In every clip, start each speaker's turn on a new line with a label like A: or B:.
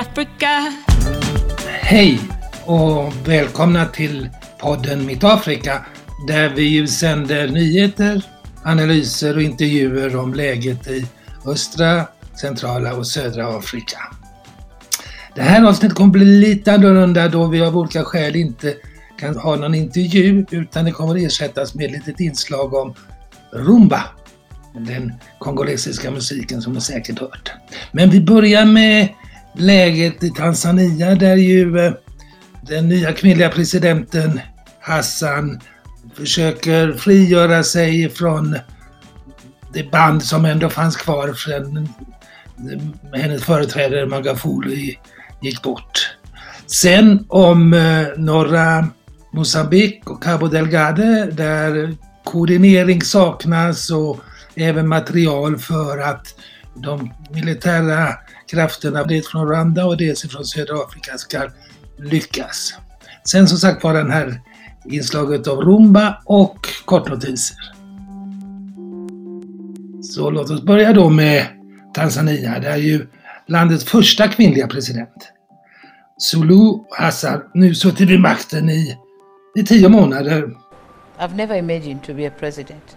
A: Africa.
B: Hej och välkomna till podden Mitt Afrika där vi ju sänder nyheter, analyser och intervjuer om läget i östra, centrala och södra Afrika. Det här avsnittet kommer bli lite annorlunda då vi av olika skäl inte kan ha någon intervju utan det kommer ersättas med ett litet inslag om rumba. Den kongolesiska musiken som ni säkert hört. Men vi börjar med läget i Tanzania där ju eh, den nya kvinnliga presidenten Hassan försöker frigöra sig från det band som ändå fanns kvar från hennes företrädare Magafuli gick bort. Sen om eh, norra Mosambik och Cabo Delgade där koordinering saknas och även material för att de militära krafterna dels från Rwanda och dels från södra Afrika ska lyckas. Sen som sagt var den här inslaget av rumba och kortnotiser. Så låt oss börja då med Tanzania. Det är ju landets första kvinnliga president. Sulu Hassan nu suttit vid makten i, i tio månader.
C: I've never imagined to be a president.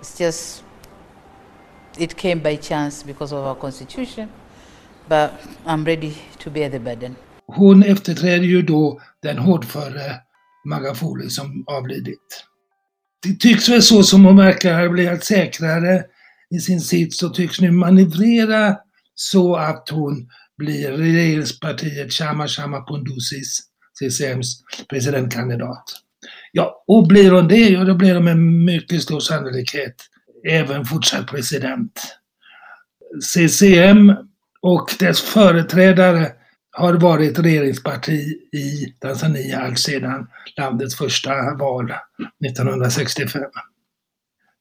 C: It's just, it came by chance because of our constitution. But I'm ready to bear the burden.
B: Hon efterträder ju då den hårdföre Magafuli som avlidit. Det tycks väl så som hon verkar bli allt säkrare i sin sits och tycks nu manövrera så att hon blir regeringspartiet Chama Chama Pundusis, CCMs presidentkandidat. Ja, och blir hon det, ja då blir hon med mycket stor sannolikhet även fortsatt president. CCM och dess företrädare har varit regeringsparti i Tanzania alltsedan landets första val 1965.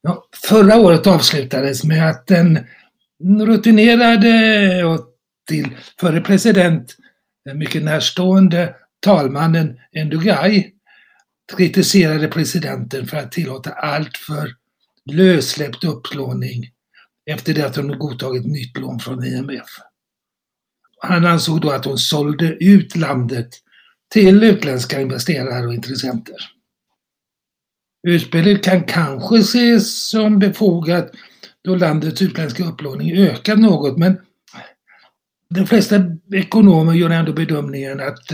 B: Ja, förra året avslutades med att den rutinerade och till förre president mycket närstående talmannen Ndugai kritiserade presidenten för att tillåta allt för lössläppt upplåning efter det att hon godtagit nytt lån från IMF. Han ansåg då att hon sålde ut landet till utländska investerare och intressenter. Utspelet kan kanske ses som befogat då landets utländska upplåning ökat något men de flesta ekonomer gör ändå bedömningen att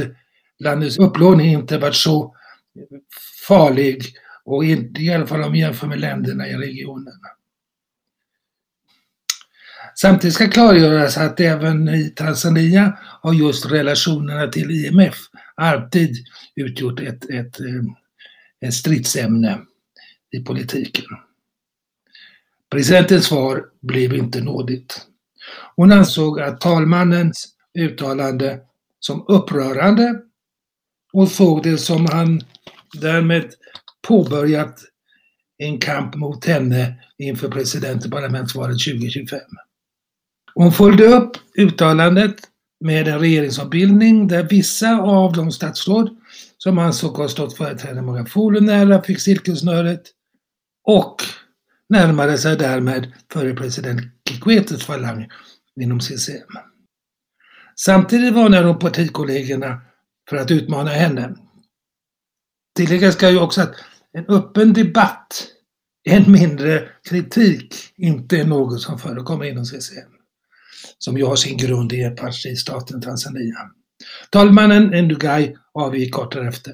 B: landets upplåning inte varit så farlig och i, i alla fall om vi jämför med länderna i regionen. Samtidigt ska klargöras att även i Tanzania har just relationerna till IMF alltid utgjort ett, ett, eh, ett stridsämne i politiken. Presidentens svar blev inte nådigt. Hon ansåg att talmannens uttalande som upprörande och såg det som han därmed påbörjat en kamp mot henne inför president och parlamentsvalet 2025. Hon följde upp uttalandet med en regeringsombildning där vissa av de statsråd som ansåg ha stått företrädare Magafuli nära fick cirkelsnöret och närmade sig därmed före president Kikwetes falang inom CCM. Samtidigt varnade hon partikollegorna för att utmana henne. Tilläggas ska ju också att en öppen debatt, än mindre kritik, inte är något som förekommer inom CCM som ju har sin grund i apartheidstaten Tanzania. Talmannen Ndugai avgick kort därefter.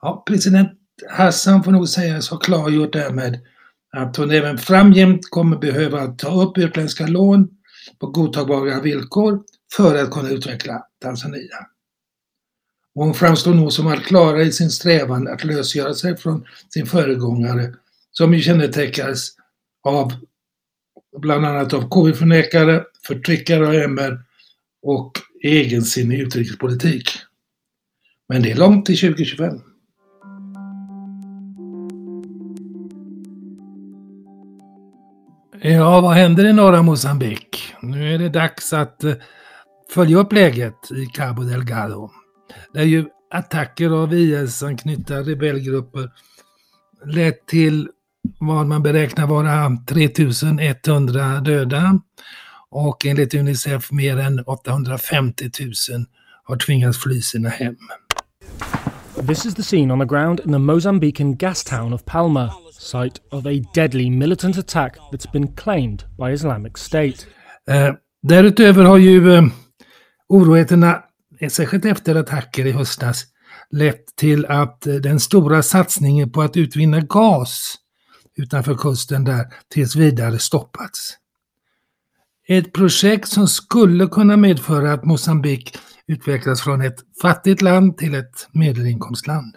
B: Ja, president Hassan får nog sägas ha klargjort därmed att hon även framgent kommer behöva ta upp utländska lån på godtagbara villkor för att kunna utveckla Tanzania hon framstår nog som allt klarare i sin strävan att lösgöra sig från sin föregångare som ju kännetecknas av bland annat av KU-förnekare, förtryckare av MR och egensinnig utrikespolitik. Men det är långt till 2025. Ja, vad händer i norra Mosambik? Nu är det dags att eh, följa upp läget i Cabo Delgado. Där ju attacker av IS-anknutna rebellgrupper lett till vad man beräknar vara 3100 döda och enligt Unicef mer än 850 000 har tvingats fly sina hem.
A: This is the scene on the ground in the Mozambican gas town of Palma, site of a deadly militant attack that's been claimed by Islamic State.
B: Eh, därutöver har ju eh, oroligheterna, särskilt efter attacker i höstas, lett till att eh, den stora satsningen på att utvinna gas utanför kusten där tills vidare stoppats. Ett projekt som skulle kunna medföra att Mosambik utvecklas från ett fattigt land till ett medelinkomstland.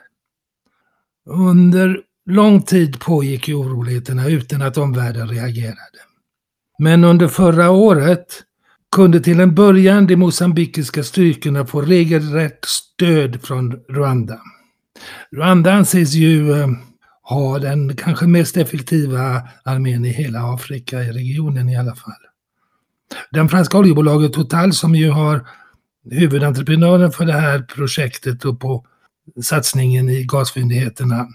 B: Under lång tid pågick ju oroligheterna utan att omvärlden reagerade. Men under förra året kunde till en början de mosambikiska styrkorna få regelrätt stöd från Rwanda. Rwanda anses ju eh, ha den kanske mest effektiva armén i hela Afrika, i regionen i alla fall. Den franska oljebolaget Total som ju har huvudentreprenören för det här projektet och på satsningen i gasfyndigheterna.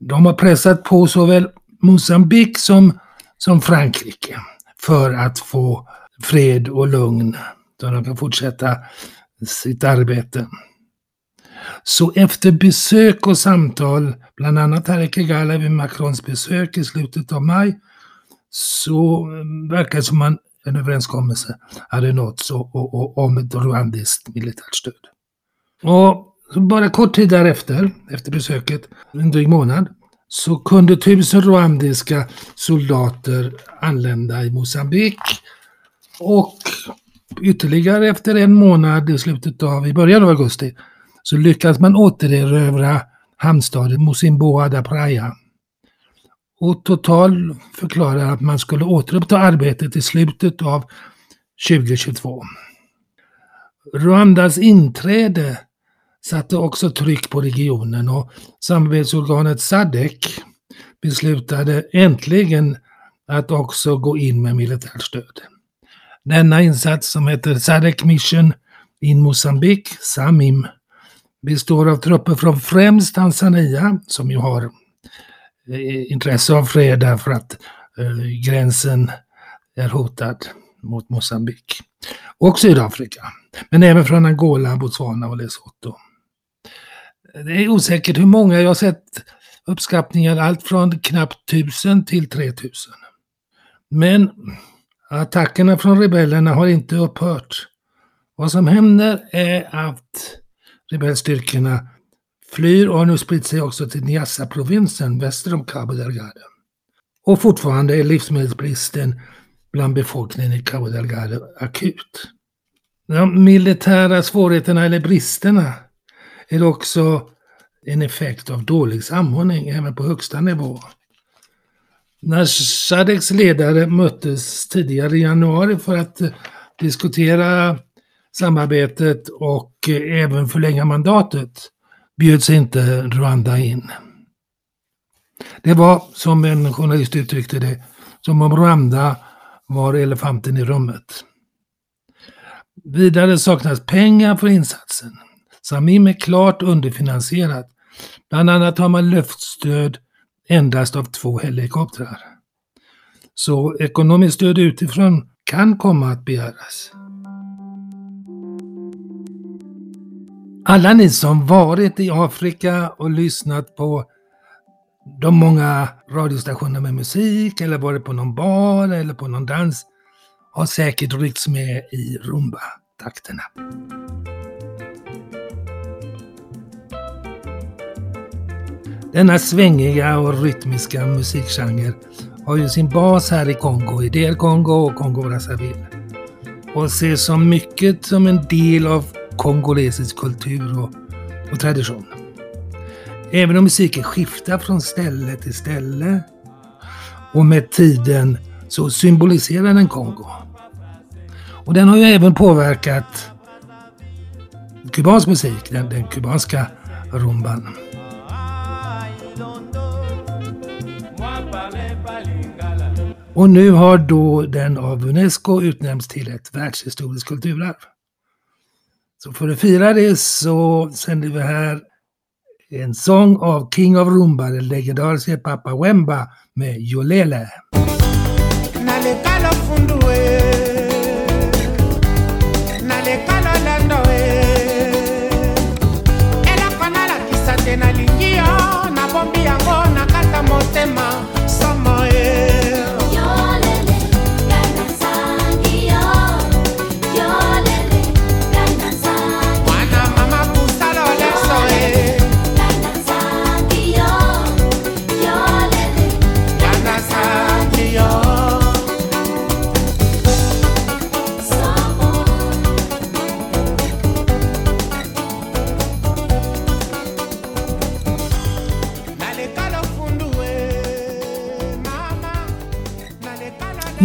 B: De har pressat på såväl Mosambik som, som Frankrike för att få fred och lugn så de kan fortsätta sitt arbete. Så efter besök och samtal, bland annat här i Kigali vid Macrons besök i slutet av maj, så verkar det som man en överenskommelse hade nåtts om ett rwandiskt militärt stöd. Och bara kort tid därefter, efter besöket, en dryg månad, så kunde tusen rwandiska soldater anlända i Mosambik och ytterligare efter en månad i slutet av, i början av augusti, så lyckas man återerövra hamnstaden Mosimboa da Praia och Total förklarar att man skulle återuppta arbetet i slutet av 2022. Rwandas inträde satte också tryck på regionen och samarbetsorganet SADC beslutade äntligen att också gå in med militärt stöd. Denna insats som heter SADC Mission in Mosambik, SAMIM, består av trupper från främst Tanzania som ju har Eh, intresse av fred därför att eh, gränsen är hotad mot Mosambik. Och Sydafrika. Men även från Angola, Botswana och Lesotho. Det är osäkert hur många, jag har sett uppskattningar allt från knappt 1000 till 3000. Men attackerna från rebellerna har inte upphört. Vad som händer är att rebellstyrkorna flyr och har nu spritt sig också till Niassa-provinsen väster om Cabo Delgado. Och fortfarande är livsmedelsbristen bland befolkningen i Cabo Delgado akut. De militära svårigheterna eller bristerna är också en effekt av dålig samordning även på högsta nivå. När Sadeks ledare möttes tidigare i januari för att eh, diskutera samarbetet och eh, även förlänga mandatet bjöds inte Rwanda in. Det var, som en journalist uttryckte det, som om Rwanda var elefanten i rummet. Vidare saknas pengar för insatsen. Samim är klart underfinansierat. Bland annat har man luftstöd endast av två helikoptrar. Så ekonomiskt stöd utifrån kan komma att begäras. Alla ni som varit i Afrika och lyssnat på de många radiostationerna med musik eller varit på någon bar eller på någon dans har säkert ryckts med i rumba-takterna. Denna svängiga och rytmiska musikgenre har ju sin bas här i Kongo, i DR Kongo och Kongo-Brazzaville. Och ses som mycket som en del av kongolesisk kultur och, och tradition. Även om musiken skiftar från ställe till ställe och med tiden så symboliserar den Kongo. Och den har ju även påverkat kubansk musik, den, den kubanska rumban. Och nu har då den av Unesco utnämnts till ett världshistoriskt kulturarv. Så för att fira det så sänder vi här en sång av King of Rumba, den legendariska Papa Wemba med Yolele.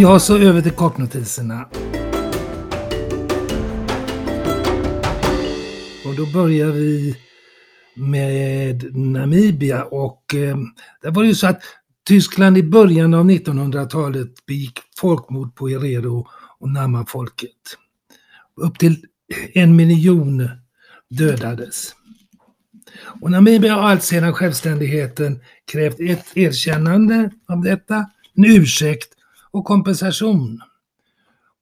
B: Ja, så över till kortnotiserna. Och då börjar vi med Namibia och eh, det var ju så att Tyskland i början av 1900-talet begick folkmord på Herero och Nama-folket. Upp till en miljon dödades. Och Namibia har alltsedan självständigheten krävt ett erkännande av detta, en ursäkt och kompensation.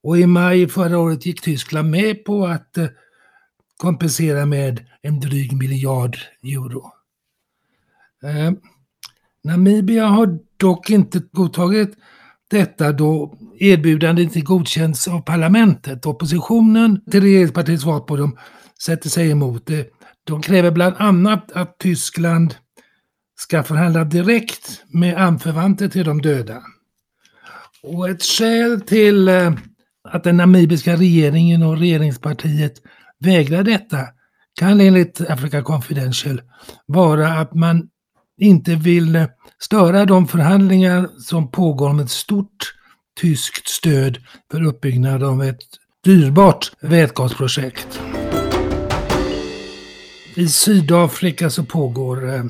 B: Och i maj förra året gick Tyskland med på att eh, kompensera med en dryg miljard euro. Eh, Namibia har dock inte godtagit detta då erbjudandet inte godkänts av parlamentet. Oppositionen till regeringspartiets VAPO sätter sig emot det. De kräver bland annat att Tyskland ska förhandla direkt med anförvanter till de döda. Och ett skäl till eh, att den namibiska regeringen och regeringspartiet vägrar detta kan enligt Africa Confidential vara att man inte vill eh, störa de förhandlingar som pågår om ett stort tyskt stöd för uppbyggnad av ett dyrbart vätgasprojekt. I Sydafrika så pågår eh,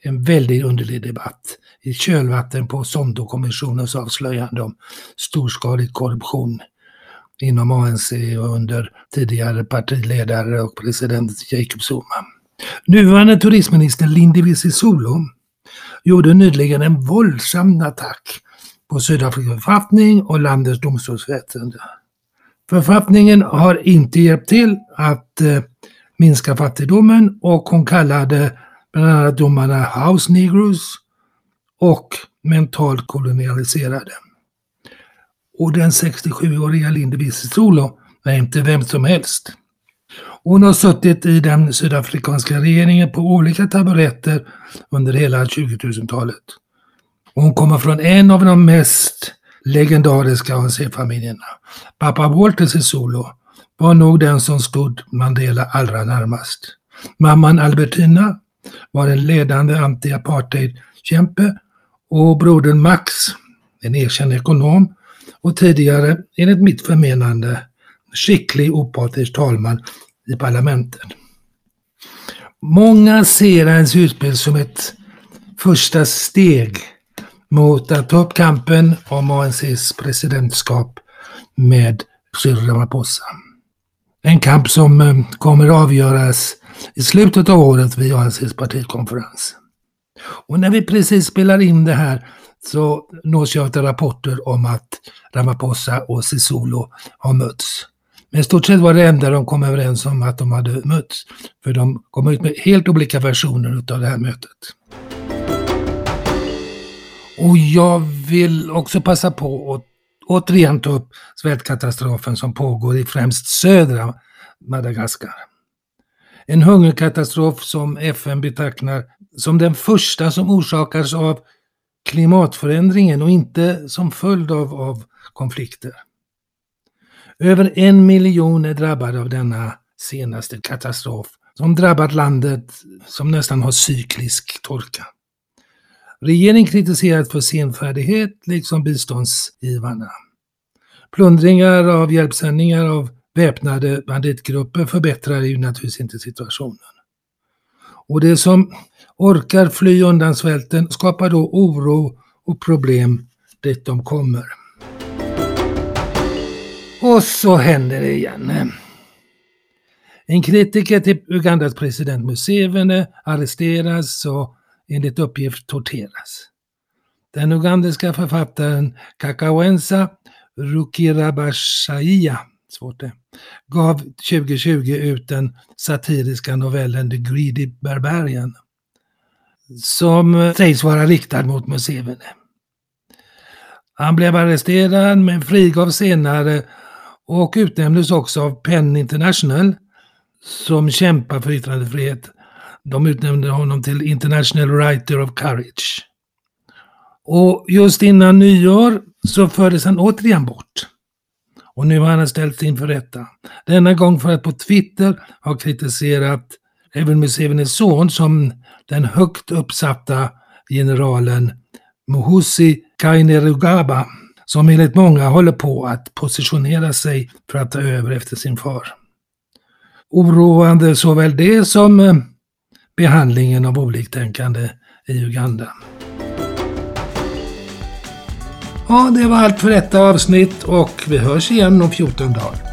B: en väldigt underlig debatt i kölvatten på Sondokommissionens avslöjande om storskalig korruption inom ANC och under tidigare partiledare och president Jacob Zuma. Nuvarande turistminister Lindiwe Sisulu gjorde nyligen en våldsam attack på Sydafrikas författning och landets domstolsväsende. Författningen har inte hjälpt till att eh, minska fattigdomen och hon kallade bland annat domarna house negroes och mentalt kolonialiserade. Och den 67-åriga Lindevi Sisulu är inte vem som helst. Hon har suttit i den sydafrikanska regeringen på olika taburetter under hela 2000-talet. Hon kommer från en av de mest legendariska ANC-familjerna. Pappa Walter Sisulu var nog den som stod Mandela allra närmast. Mamman Albertina var en ledande anti-apartheid-kämpe och brodern Max, en erkänd ekonom och tidigare, enligt mitt förmenande, skicklig opartisk talman i parlamentet. Många ser hans utspel som ett första steg mot att ta upp kampen om ANCs presidentskap med Cyril Ramaphosa. En kamp som kommer kommer avgöras i slutet av året vid ANCs partikonferens. Och när vi precis spelar in det här så nås jag av rapporter om att Ramaphosa och Sisulu har mötts. Men i stort sett var det enda de kom överens om att de hade mötts. För de kom ut med helt olika versioner av det här mötet. Och jag vill också passa på att återigen ta upp svältkatastrofen som pågår i främst södra Madagaskar. En hungerkatastrof som FN betecknar som den första som orsakas av klimatförändringen och inte som följd av, av konflikter. Över en miljon är drabbade av denna senaste katastrof som drabbat landet som nästan har cyklisk torka. Regeringen kritiseras för senfärdighet liksom biståndsgivarna. Plundringar av hjälpsändningar av väpnade banditgrupper förbättrar ju naturligtvis inte situationen. Och det som orkar fly undan svälten skapar då oro och problem dit de kommer. Och så händer det igen. En kritiker till Ugandas president Museveni arresteras och enligt uppgift torteras. Den ugandiska författaren Kakawensa Rukirabashaia svårt det, gav 2020 ut den satiriska novellen The Greedy Barbarian som eh, sägs vara riktad mot Museveni. Han blev arresterad men frigavs senare och utnämndes också av Penn International som kämpar för yttrandefrihet. De utnämnde honom till International Writer of Courage. Och just innan nyår så fördes han återigen bort. Och nu har han ställts inför rätta. Denna gång för att på Twitter ha kritiserat även Musevenis son som den högt uppsatta generalen Muhusi Kainerugaba som enligt många håller på att positionera sig för att ta över efter sin far. Oroande såväl det som eh, behandlingen av oliktänkande i Uganda. Ja, det var allt för detta avsnitt och vi hörs igen om 14 dagar.